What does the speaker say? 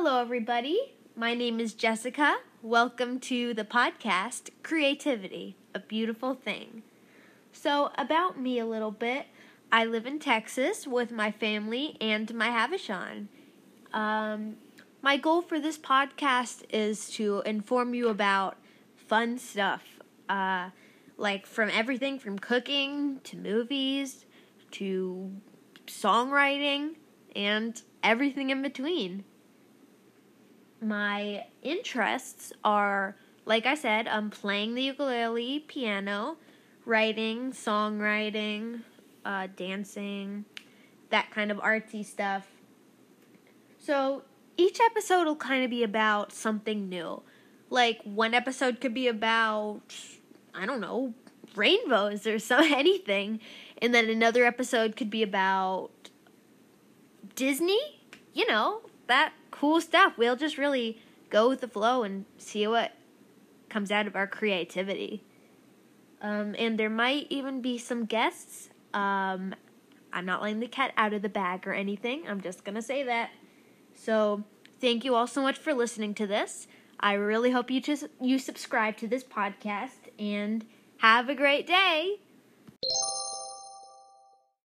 Hello, everybody. My name is Jessica. Welcome to the podcast Creativity, a Beautiful Thing. So, about me a little bit. I live in Texas with my family and my Havishon. Um, my goal for this podcast is to inform you about fun stuff, uh, like from everything from cooking to movies to songwriting and everything in between. My interests are, like I said, I'm playing the ukulele, piano, writing, songwriting, uh, dancing, that kind of artsy stuff. So each episode will kind of be about something new. Like one episode could be about, I don't know, rainbows or so anything, and then another episode could be about Disney. You know that cool stuff. We'll just really go with the flow and see what comes out of our creativity. Um, and there might even be some guests. Um, I'm not letting the cat out of the bag or anything. I'm just gonna say that. So thank you all so much for listening to this. I really hope you just you subscribe to this podcast and have a great day.